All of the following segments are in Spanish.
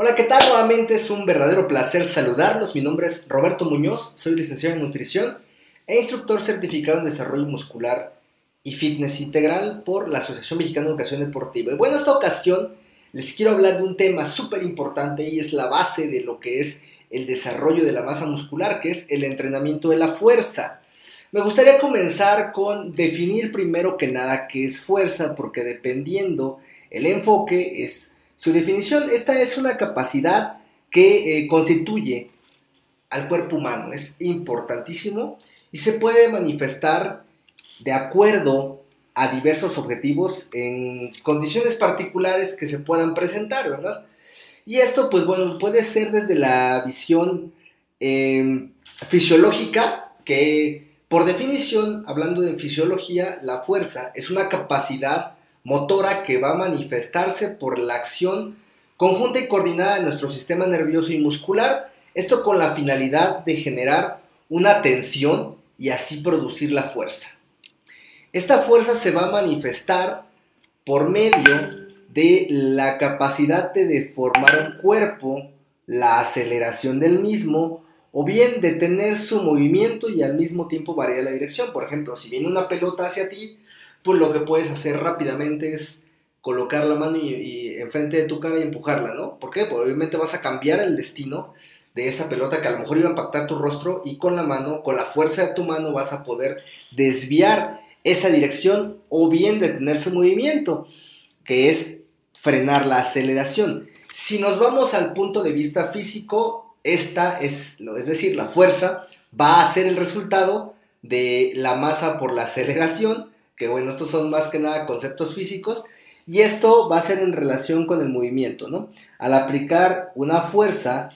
Hola, ¿qué tal? Nuevamente es un verdadero placer saludarlos. Mi nombre es Roberto Muñoz, soy licenciado en nutrición e instructor certificado en desarrollo muscular y fitness integral por la Asociación Mexicana de Educación Deportiva. Y bueno, en esta ocasión les quiero hablar de un tema súper importante y es la base de lo que es el desarrollo de la masa muscular, que es el entrenamiento de la fuerza. Me gustaría comenzar con definir primero que nada qué es fuerza, porque dependiendo el enfoque es su definición. Esta es una capacidad que eh, constituye al cuerpo humano, es importantísimo y se puede manifestar de acuerdo a diversos objetivos en condiciones particulares que se puedan presentar, ¿verdad? Y esto, pues bueno, puede ser desde la visión eh, fisiológica, que por definición, hablando de fisiología, la fuerza es una capacidad motora que va a manifestarse por la acción conjunta y coordinada de nuestro sistema nervioso y muscular, esto con la finalidad de generar una tensión y así producir la fuerza. Esta fuerza se va a manifestar por medio de la capacidad de deformar un cuerpo, la aceleración del mismo, o bien detener su movimiento y al mismo tiempo variar la dirección. Por ejemplo, si viene una pelota hacia ti, pues lo que puedes hacer rápidamente es colocar la mano y, enfrente de tu cara y empujarla, ¿no? ¿Por qué? Porque obviamente vas a cambiar el destino de esa pelota que a lo mejor iba a impactar tu rostro y con la mano, con la fuerza de tu mano vas a poder desviar esa dirección o bien detener su movimiento, que es frenar la aceleración. Si nos vamos al punto de vista físico, esta es, es decir, la fuerza va a ser el resultado de la masa por la aceleración, que bueno, estos son más que nada conceptos físicos, y esto va a ser en relación con el movimiento, ¿no? Al aplicar una fuerza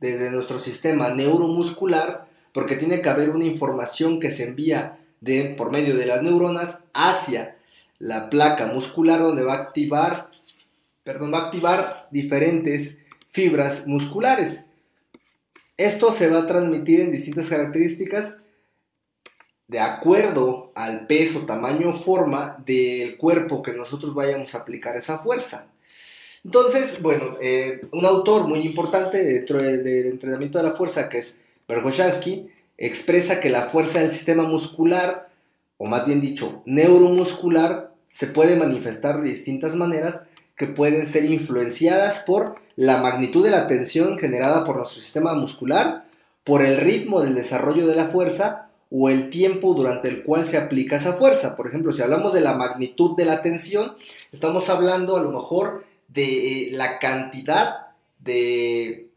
desde nuestro sistema neuromuscular, porque tiene que haber una información que se envía de, por medio de las neuronas hacia la placa muscular donde va a activar, perdón, va a activar diferentes fibras musculares. Esto se va a transmitir en distintas características de acuerdo al peso, tamaño, forma del cuerpo que nosotros vayamos a aplicar esa fuerza. Entonces, bueno, eh, un autor muy importante dentro del entrenamiento de la fuerza, que es Bergoshansky, expresa que la fuerza del sistema muscular, o más bien dicho, neuromuscular, se puede manifestar de distintas maneras que pueden ser influenciadas por la magnitud de la tensión generada por nuestro sistema muscular, por el ritmo del desarrollo de la fuerza o el tiempo durante el cual se aplica esa fuerza. Por ejemplo, si hablamos de la magnitud de la tensión, estamos hablando a lo mejor de eh, la cantidad de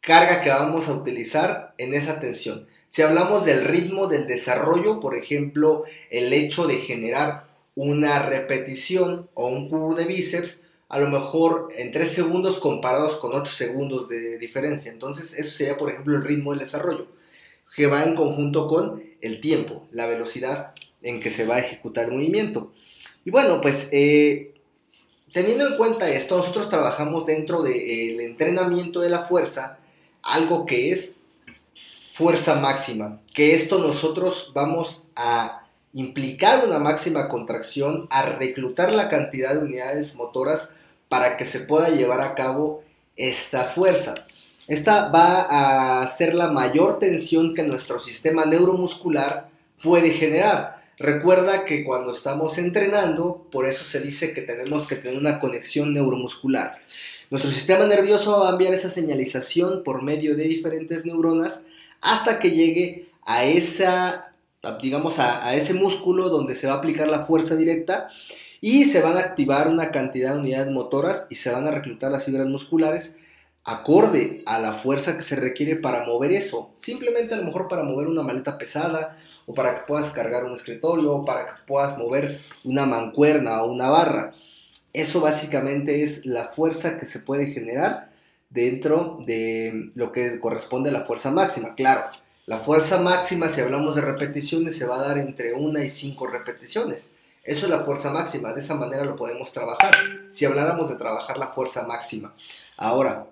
carga que vamos a utilizar en esa tensión. Si hablamos del ritmo del desarrollo, por ejemplo, el hecho de generar una repetición o un curvo de bíceps, a lo mejor en 3 segundos comparados con 8 segundos de diferencia. Entonces, eso sería, por ejemplo, el ritmo del desarrollo, que va en conjunto con el tiempo, la velocidad en que se va a ejecutar el movimiento. Y bueno, pues eh, teniendo en cuenta esto, nosotros trabajamos dentro del entrenamiento de la fuerza, algo que es fuerza máxima, que esto nosotros vamos a implicar una máxima contracción, a reclutar la cantidad de unidades motoras para que se pueda llevar a cabo esta fuerza. Esta va a ser la mayor tensión que nuestro sistema neuromuscular puede generar. Recuerda que cuando estamos entrenando, por eso se dice que tenemos que tener una conexión neuromuscular. Nuestro sistema nervioso va a enviar esa señalización por medio de diferentes neuronas hasta que llegue a esa, digamos, a, ese músculo donde se va a aplicar la fuerza directa y se van a activar una cantidad de unidades motoras y se van a reclutar las fibras musculares acorde a la fuerza que se requiere para mover eso. Simplemente a lo mejor para mover una maleta pesada o para que puedas cargar un escritorio o para que puedas mover una mancuerna o una barra. Eso básicamente es la fuerza que se puede generar dentro de lo que corresponde a la fuerza máxima. Claro, la fuerza máxima si hablamos de repeticiones se va a dar entre una y cinco repeticiones. Eso es la fuerza máxima, de esa manera lo podemos trabajar. Si habláramos de trabajar la fuerza máxima. Ahora,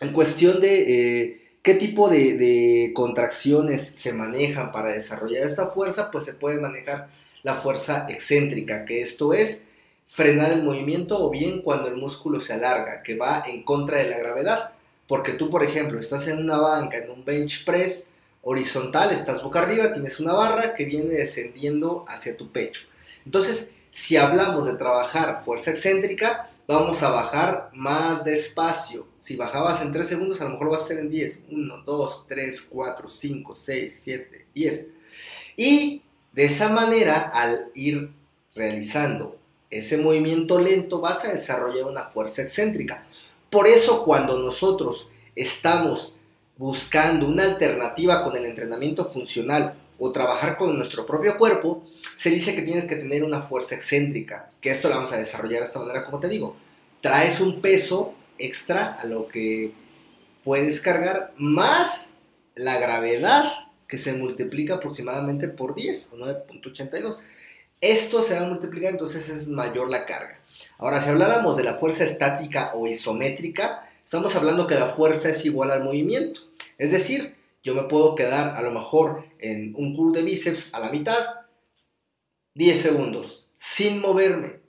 en cuestión de eh, qué tipo de, contracciones se manejan para desarrollar esta fuerza, pues se puede manejar la fuerza excéntrica, que esto es frenar el movimiento o bien cuando el músculo se alarga, que va en contra de la gravedad. Porque tú, por ejemplo, estás en una banca, en un bench press horizontal, estás boca arriba, tienes una barra que viene descendiendo hacia tu pecho. Entonces, si hablamos de trabajar fuerza excéntrica, vamos a bajar más despacio. Si bajabas en 3 segundos, a lo mejor vas a ser en 10. 1, 2, 3, 4, 5, 6, 7, 10. Y de esa manera, al ir realizando ese movimiento lento, vas a desarrollar una fuerza excéntrica. Por eso cuando nosotros estamos buscando una alternativa con el entrenamiento funcional o trabajar con nuestro propio cuerpo, se dice que tienes que tener una fuerza excéntrica, que esto lo vamos a desarrollar de esta manera, como te digo. Traes un peso extra a lo que puedes cargar, más la gravedad, que se multiplica aproximadamente por 10 o 9.82. Esto se va a multiplicar, entonces es mayor la carga. Ahora, si habláramos de la fuerza estática o isométrica, estamos hablando que la fuerza es igual al movimiento. Es decir, yo me puedo quedar a lo mejor en un curl de bíceps a la mitad, 10 segundos, sin moverme,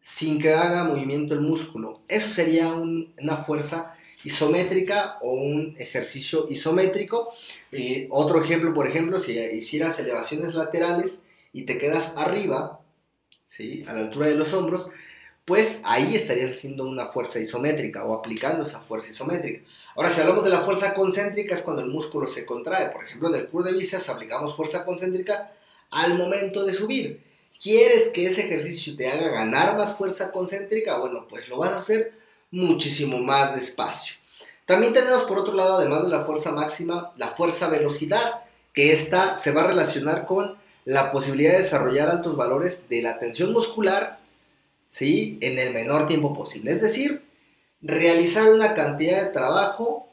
sin que haga movimiento el músculo. Eso sería una fuerza isométrica o un ejercicio isométrico. Eh, otro ejemplo, por ejemplo, si hicieras elevaciones laterales y te quedas arriba, ¿sí? a la altura de los hombros, pues ahí estarías haciendo una fuerza isométrica o aplicando esa fuerza isométrica. Ahora, si hablamos de la fuerza concéntrica, es cuando el músculo se contrae. Por ejemplo, en el curl de bíceps aplicamos fuerza concéntrica al momento de subir. ¿Quieres que ese ejercicio te haga ganar más fuerza concéntrica? Bueno, pues lo vas a hacer muchísimo más despacio. También tenemos por otro lado, además de la fuerza máxima, la fuerza velocidad, que esta se va a relacionar con la posibilidad de desarrollar altos valores de la tensión muscular ¿sí? En el menor tiempo posible. Es decir, realizar una cantidad de trabajo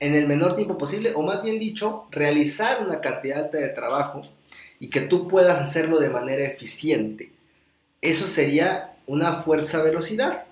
en el menor tiempo posible, o más bien dicho, realizar una cantidad alta de trabajo y que tú puedas hacerlo de manera eficiente. Eso sería una fuerza velocidad.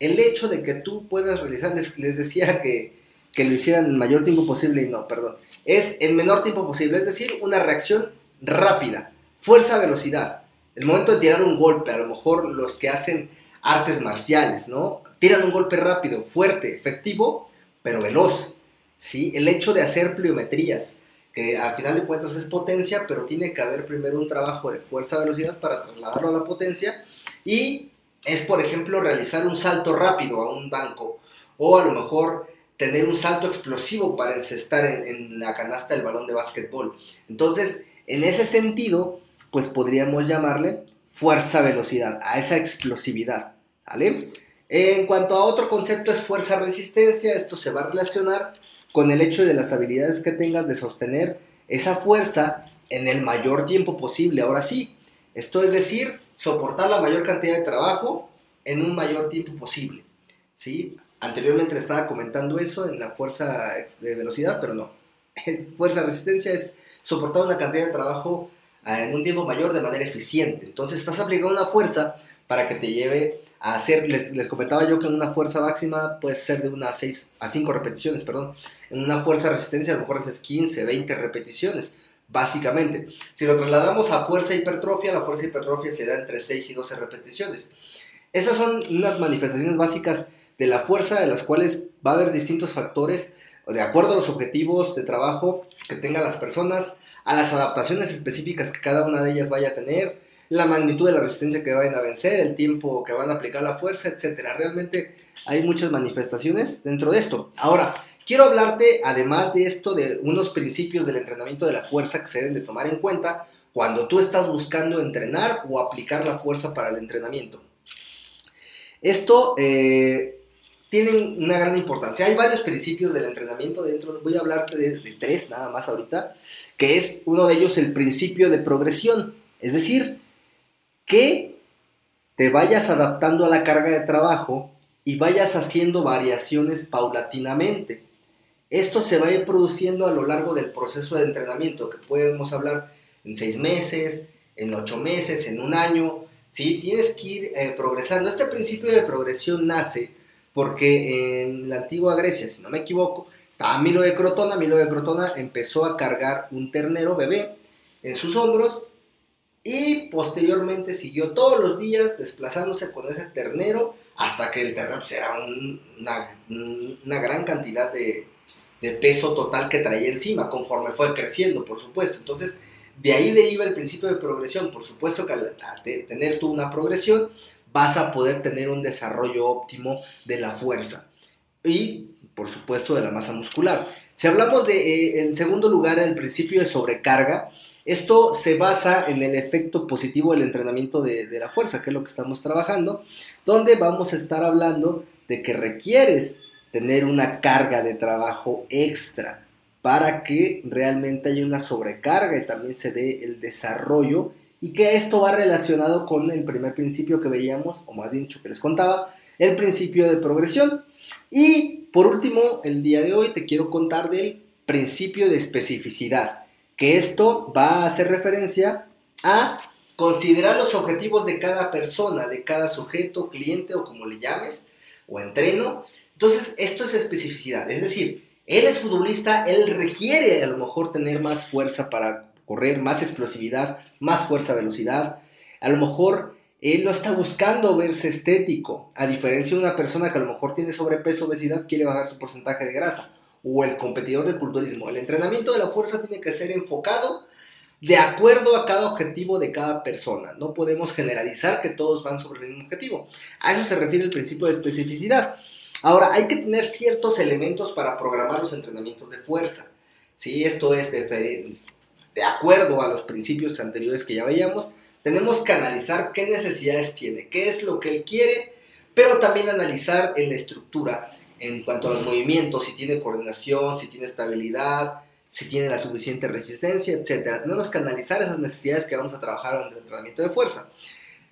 El hecho de que tú puedas realizar, les, decía que, que lo hicieran en el mayor tiempo posible y no, perdón, es en menor tiempo posible, es decir, una reacción rápida, fuerza velocidad el momento de tirar un golpe, a lo mejor los que hacen artes marciales, ¿no? Tiran un golpe rápido, fuerte, efectivo, pero veloz, ¿sí? El hecho de hacer pliometrías, que al final de cuentas es potencia, pero tiene que haber primero un trabajo de fuerza-velocidad para trasladarlo a la potencia, y es, por ejemplo, realizar un salto rápido a un banco, o a lo mejor tener un salto explosivo para encestar en, en la canasta del balón de básquetbol. Entonces, en ese sentido, pues podríamos llamarle fuerza-velocidad, a esa explosividad, ¿vale? En cuanto a otro concepto es fuerza-resistencia, esto se va a relacionar con el hecho de las habilidades que tengas de sostener esa fuerza en el mayor tiempo posible. Ahora sí, esto es decir, soportar la mayor cantidad de trabajo en un mayor tiempo posible. ¿sí? Anteriormente estaba comentando eso en la fuerza de velocidad, pero no. fuerza resistencia es soportar una cantidad de trabajo en un tiempo mayor de manera eficiente. Entonces estás aplicando una fuerza para que te lleve a hacer, les, les comentaba yo que en una fuerza máxima puede ser de unas 6 a 5 repeticiones, perdón. En una fuerza resistencia a lo mejor haces 15, 20 repeticiones, básicamente. Si lo trasladamos a fuerza hipertrofia, la fuerza hipertrofia se da entre 6 y 12 repeticiones. Esas son unas manifestaciones básicas de la fuerza de las cuales va a haber distintos factores de acuerdo a los objetivos de trabajo que tengan las personas, a las adaptaciones específicas que cada una de ellas vaya a tener, la magnitud de la resistencia que vayan a vencer, el tiempo que van a aplicar la fuerza, etcétera. Realmente hay muchas manifestaciones dentro de esto. Ahora, quiero hablarte, además de esto, de unos principios del entrenamiento de la fuerza que se deben de tomar en cuenta cuando tú estás buscando entrenar o aplicar la fuerza para el entrenamiento. Esto eh, tiene una gran importancia. Hay varios principios del entrenamiento dentro, voy a hablarte de, de tres nada más ahorita, que es uno de ellos el principio de progresión. Es decir, que te vayas adaptando a la carga de trabajo y vayas haciendo variaciones paulatinamente. Esto se va a ir produciendo a lo largo del proceso de entrenamiento, que podemos hablar en seis meses, en ocho meses, en un año. ¿sí? Tienes que ir eh, progresando. Este principio de progresión nace porque en la antigua Grecia, si no me equivoco, estaba Milo de Crotona. Milo de Crotona empezó a cargar un ternero bebé en sus hombros y posteriormente siguió todos los días desplazándose con ese ternero hasta que el ternero pues, era una, gran cantidad de, peso total que traía encima conforme fue creciendo, por supuesto. Entonces, de ahí deriva el principio de progresión. Por supuesto que al tener tú una progresión, vas a poder tener un desarrollo óptimo de la fuerza y, por supuesto, de la masa muscular. Si hablamos de, eh, en segundo lugar, el principio de sobrecarga, esto se basa en el efecto positivo del entrenamiento de, la fuerza, que es lo que estamos trabajando, donde vamos a estar hablando de que requieres tener una carga de trabajo extra para que realmente haya una sobrecarga y también se dé el desarrollo y que esto va relacionado con el primer principio que veíamos, o más dicho que les contaba, el principio de progresión. Y por último, el día de hoy te quiero contar del principio de especificidad que esto va a hacer referencia a considerar los objetivos de cada persona, de cada sujeto, cliente o como le llames, o entreno. Entonces, esto es especificidad. Es decir, él es futbolista, él requiere a lo mejor tener más fuerza para correr, más explosividad, más fuerza, velocidad. A lo mejor él no está buscando verse estético, a diferencia de una persona que a lo mejor tiene sobrepeso, obesidad, quiere bajar su porcentaje de grasa o el competidor del culturismo. El entrenamiento de la fuerza tiene que ser enfocado de acuerdo a cada objetivo de cada persona. No podemos generalizar que todos van sobre el mismo objetivo. A eso se refiere el principio de especificidad. Ahora, hay que tener ciertos elementos para programar los entrenamientos de fuerza. Si esto es de acuerdo a los principios anteriores que ya veíamos, tenemos que analizar qué necesidades tiene, qué es lo que él quiere, pero también analizar en la estructura en cuanto a los movimientos, si tiene coordinación, si tiene estabilidad, si tiene la suficiente resistencia, etc. Tenemos que analizar esas necesidades que vamos a trabajar en el entrenamiento de fuerza.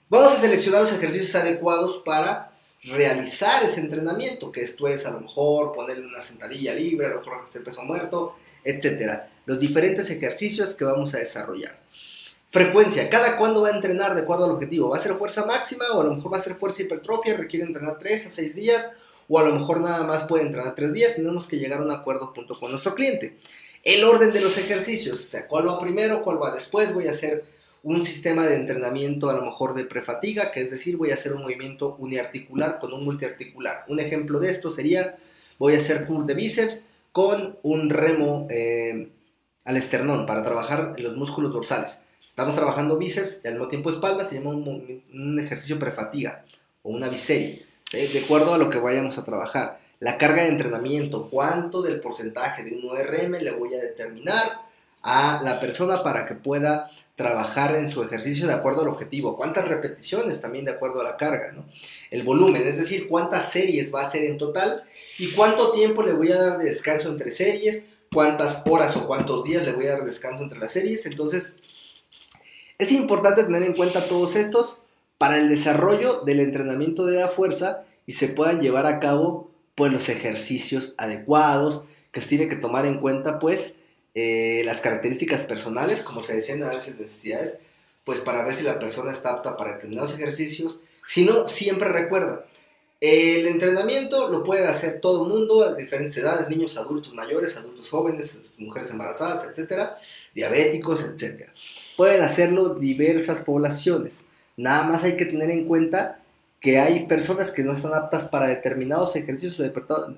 Vamos a seleccionar los ejercicios adecuados para realizar ese entrenamiento, que esto es a lo mejor ponerle una sentadilla libre, a lo mejor hacer peso muerto, etc. Los diferentes ejercicios que vamos a desarrollar. Frecuencia, cada cuándo va a entrenar de acuerdo al objetivo. ¿Va a ser fuerza máxima o a lo mejor va a ser fuerza hipertrofia? Requiere entrenar 3 a 6 días o a lo mejor nada más puede entrenar tres días, tenemos que llegar a un acuerdo junto con nuestro cliente. El orden de los ejercicios, o sea, cuál va primero, cuál va después, voy a hacer un sistema de entrenamiento a lo mejor de prefatiga, que es decir, voy a hacer un movimiento uniarticular con un multiarticular. Un ejemplo de esto sería, voy a hacer curl de bíceps con un remo eh, al esternón para trabajar los músculos dorsales. Estamos trabajando bíceps y al mismo tiempo espalda, se llama un, ejercicio prefatiga o una biserie de acuerdo a lo que vayamos a trabajar. La carga de entrenamiento, cuánto del porcentaje de un ORM le voy a determinar a la persona para que pueda trabajar en su ejercicio de acuerdo al objetivo, cuántas repeticiones también de acuerdo a la carga, ¿no? el volumen, es decir, cuántas series va a hacer en total y cuánto tiempo le voy a dar de descanso entre series, cuántas horas o cuántos días le voy a dar descanso entre las series. Entonces, es importante tener en cuenta todos estos para el desarrollo del entrenamiento de la fuerza y se puedan llevar a cabo pues los ejercicios adecuados, que se tiene que tomar en cuenta pues eh, las características personales, como se decía en análisis de necesidades, pues para ver si la persona está apta para determinados ejercicios. Si no, siempre recuerda, el entrenamiento lo puede hacer todo el mundo, a diferentes edades, niños, adultos mayores, adultos jóvenes, mujeres embarazadas, etcétera, diabéticos, etcétera. Pueden hacerlo diversas poblaciones. Nada más hay que tener en cuenta que hay personas que no están aptas para determinados ejercicios o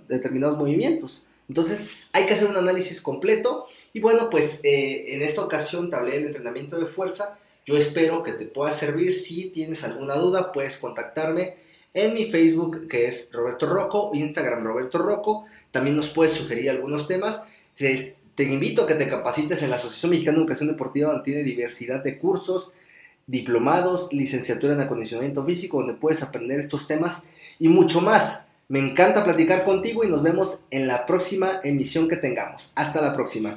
determinados movimientos. Entonces hay que hacer un análisis completo y bueno, pues eh, en esta ocasión te hablé del entrenamiento de fuerza. Yo espero que te pueda servir. Si tienes alguna duda, puedes contactarme en mi Facebook que es Roberto Rocco, Instagram Roberto Rocco. También nos puedes sugerir algunos temas. Te invito a que te capacites en la Asociación Mexicana de Educación Deportiva, donde tiene diversidad de cursos, diplomados, licenciatura en acondicionamiento físico, donde puedes aprender estos temas y mucho más. Me encanta platicar contigo y nos vemos en la próxima emisión que tengamos. Hasta la próxima.